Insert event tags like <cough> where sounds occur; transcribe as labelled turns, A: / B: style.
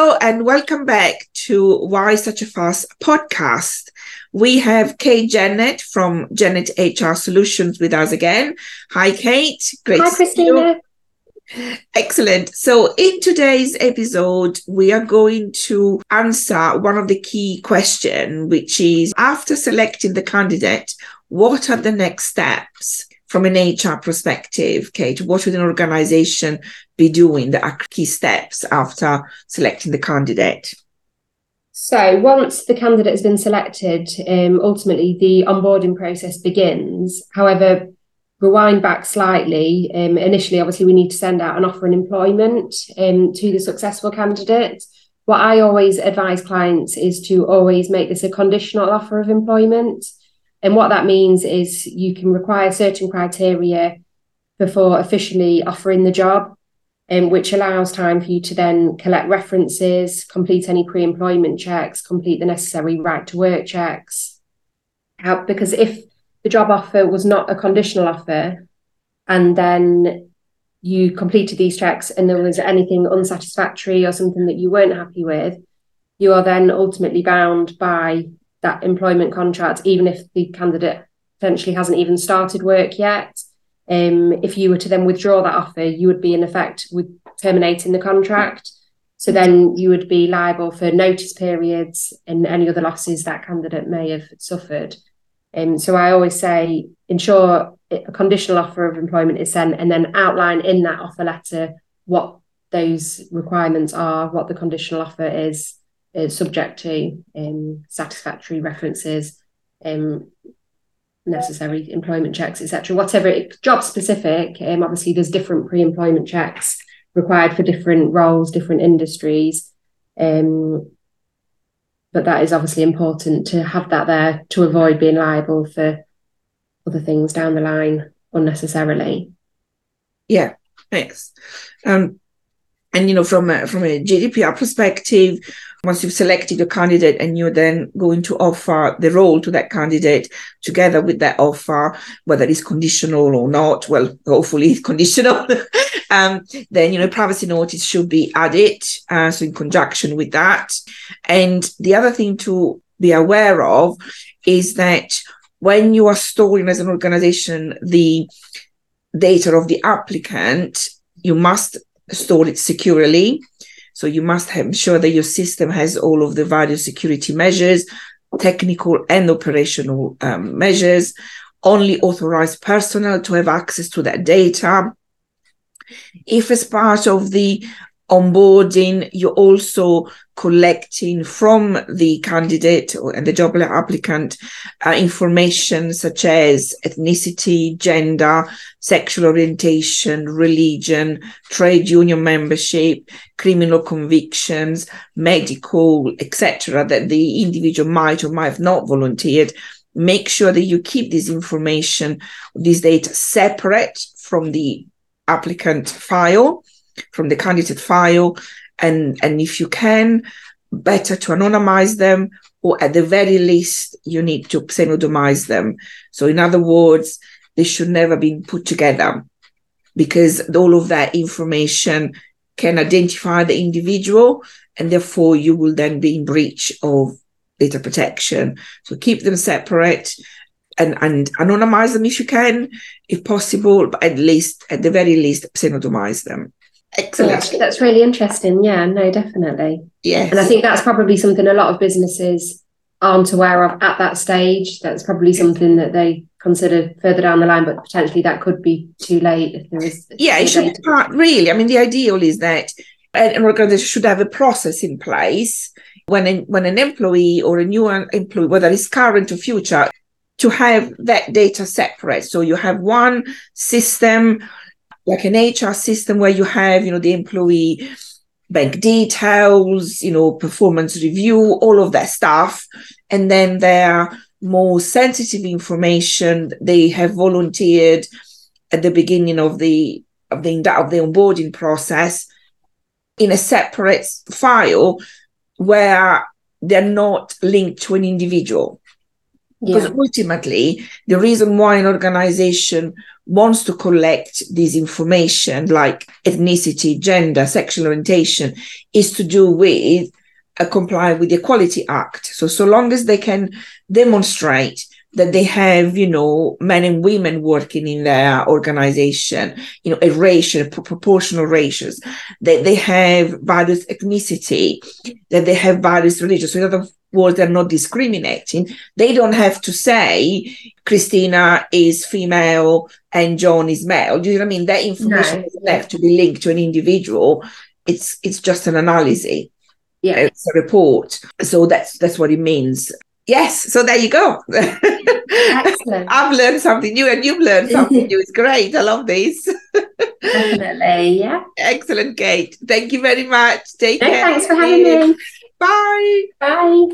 A: Hello and welcome back to Why Such a Fast podcast. We have Kate Jennett from Jennett HR Solutions with us again. Hi, Kate.
B: Great. Hi, Christina.
A: Excellent. So, in today's episode, we are going to answer one of the key questions, which is after selecting the candidate, what are the next steps? From an HR perspective, Kate, what would an organization be doing that are key steps after selecting the candidate?
B: So once the candidate has been selected, um, ultimately the onboarding process begins. However, rewind back slightly, um, initially, obviously, we need to send out an offer in employment um, to the successful candidate. What I always advise clients is to always make this a conditional offer of employment. And what that means is you can require certain criteria before officially offering the job, um, which allows time for you to then collect references, complete any pre employment checks, complete the necessary right to work checks. Because if the job offer was not a conditional offer and then you completed these checks and there was anything unsatisfactory or something that you weren't happy with, you are then ultimately bound by that employment contract, even if the candidate potentially hasn't even started work yet. Um, if you were to then withdraw that offer, you would be in effect with terminating the contract. So then you would be liable for notice periods and any other losses that candidate may have suffered. Um, so I always say ensure a conditional offer of employment is sent and then outline in that offer letter what those requirements are, what the conditional offer is, uh, subject to um, satisfactory references, um, necessary employment checks, etc. Whatever it, job specific, um, obviously there's different pre-employment checks required for different roles, different industries. Um, but that is obviously important to have that there to avoid being liable for other things down the line unnecessarily.
A: Yeah, thanks. Um, and you know, from a, from a GDPR perspective, once you've selected a candidate and you're then going to offer the role to that candidate together with that offer, whether it's conditional or not, well, hopefully it's <laughs> conditional, um, then, you know, privacy notice should be added. Uh, so in conjunction with that. And the other thing to be aware of is that when you are storing as an organization the data of the applicant, you must store it securely. So you must have sure that your system has all of the various security measures, technical and operational um, measures, only authorized personnel to have access to that data. If as part of the onboarding, you're also collecting from the candidate and the job applicant uh, information such as ethnicity, gender, sexual orientation, religion, trade union membership, criminal convictions, medical, etc., that the individual might or might have not volunteered. Make sure that you keep this information, this data separate from the applicant file from the candidate file. And, and if you can, better to anonymize them, or at the very least, you need to pseudonymize them. So, in other words, they should never be put together because all of that information can identify the individual, and therefore you will then be in breach of data protection. So, keep them separate. And, and anonymize them if you can, if possible, but at least, at the very least, pseudonymize them.
B: Excellent. That's, that's really interesting. Yeah, no, definitely.
A: Yes.
B: And I think that's probably something a lot of businesses aren't aware of at that stage. That's probably something that they consider further down the line, but potentially that could be too late if there is.
A: Yeah, it should part, really. I mean, the ideal is that an organization should have a process in place when an, when an employee or a new employee, whether it's current or future, to have that data separate. So you have one system like an HR system where you have, you know, the employee bank details, you know, performance review, all of that stuff. And then their more sensitive information they have volunteered at the beginning of the of the of the onboarding process in a separate file where they're not linked to an individual. Yeah. Because ultimately, the reason why an organization wants to collect this information like ethnicity, gender, sexual orientation is to do with uh, comply with the Equality Act. So, so long as they can demonstrate that they have, you know, men and women working in their organization, you know, a ratio, proportional ratios, that they have various ethnicity, that they have various religions. So in other words, they're not discriminating. They don't have to say Christina is female and John is male. Do you know what I mean? That information no. doesn't have to be linked to an individual. It's it's just an analysis.
B: Yeah.
A: It's a report. So that's that's what it means. Yes, so there you go.
B: Excellent. <laughs>
A: I've learned something new and you've learned something new. It's great. I love this. <laughs>
B: Definitely, yeah.
A: Excellent, Kate. Thank you very much. Take
B: no,
A: care.
B: Thanks for having me.
A: Bye.
B: Bye.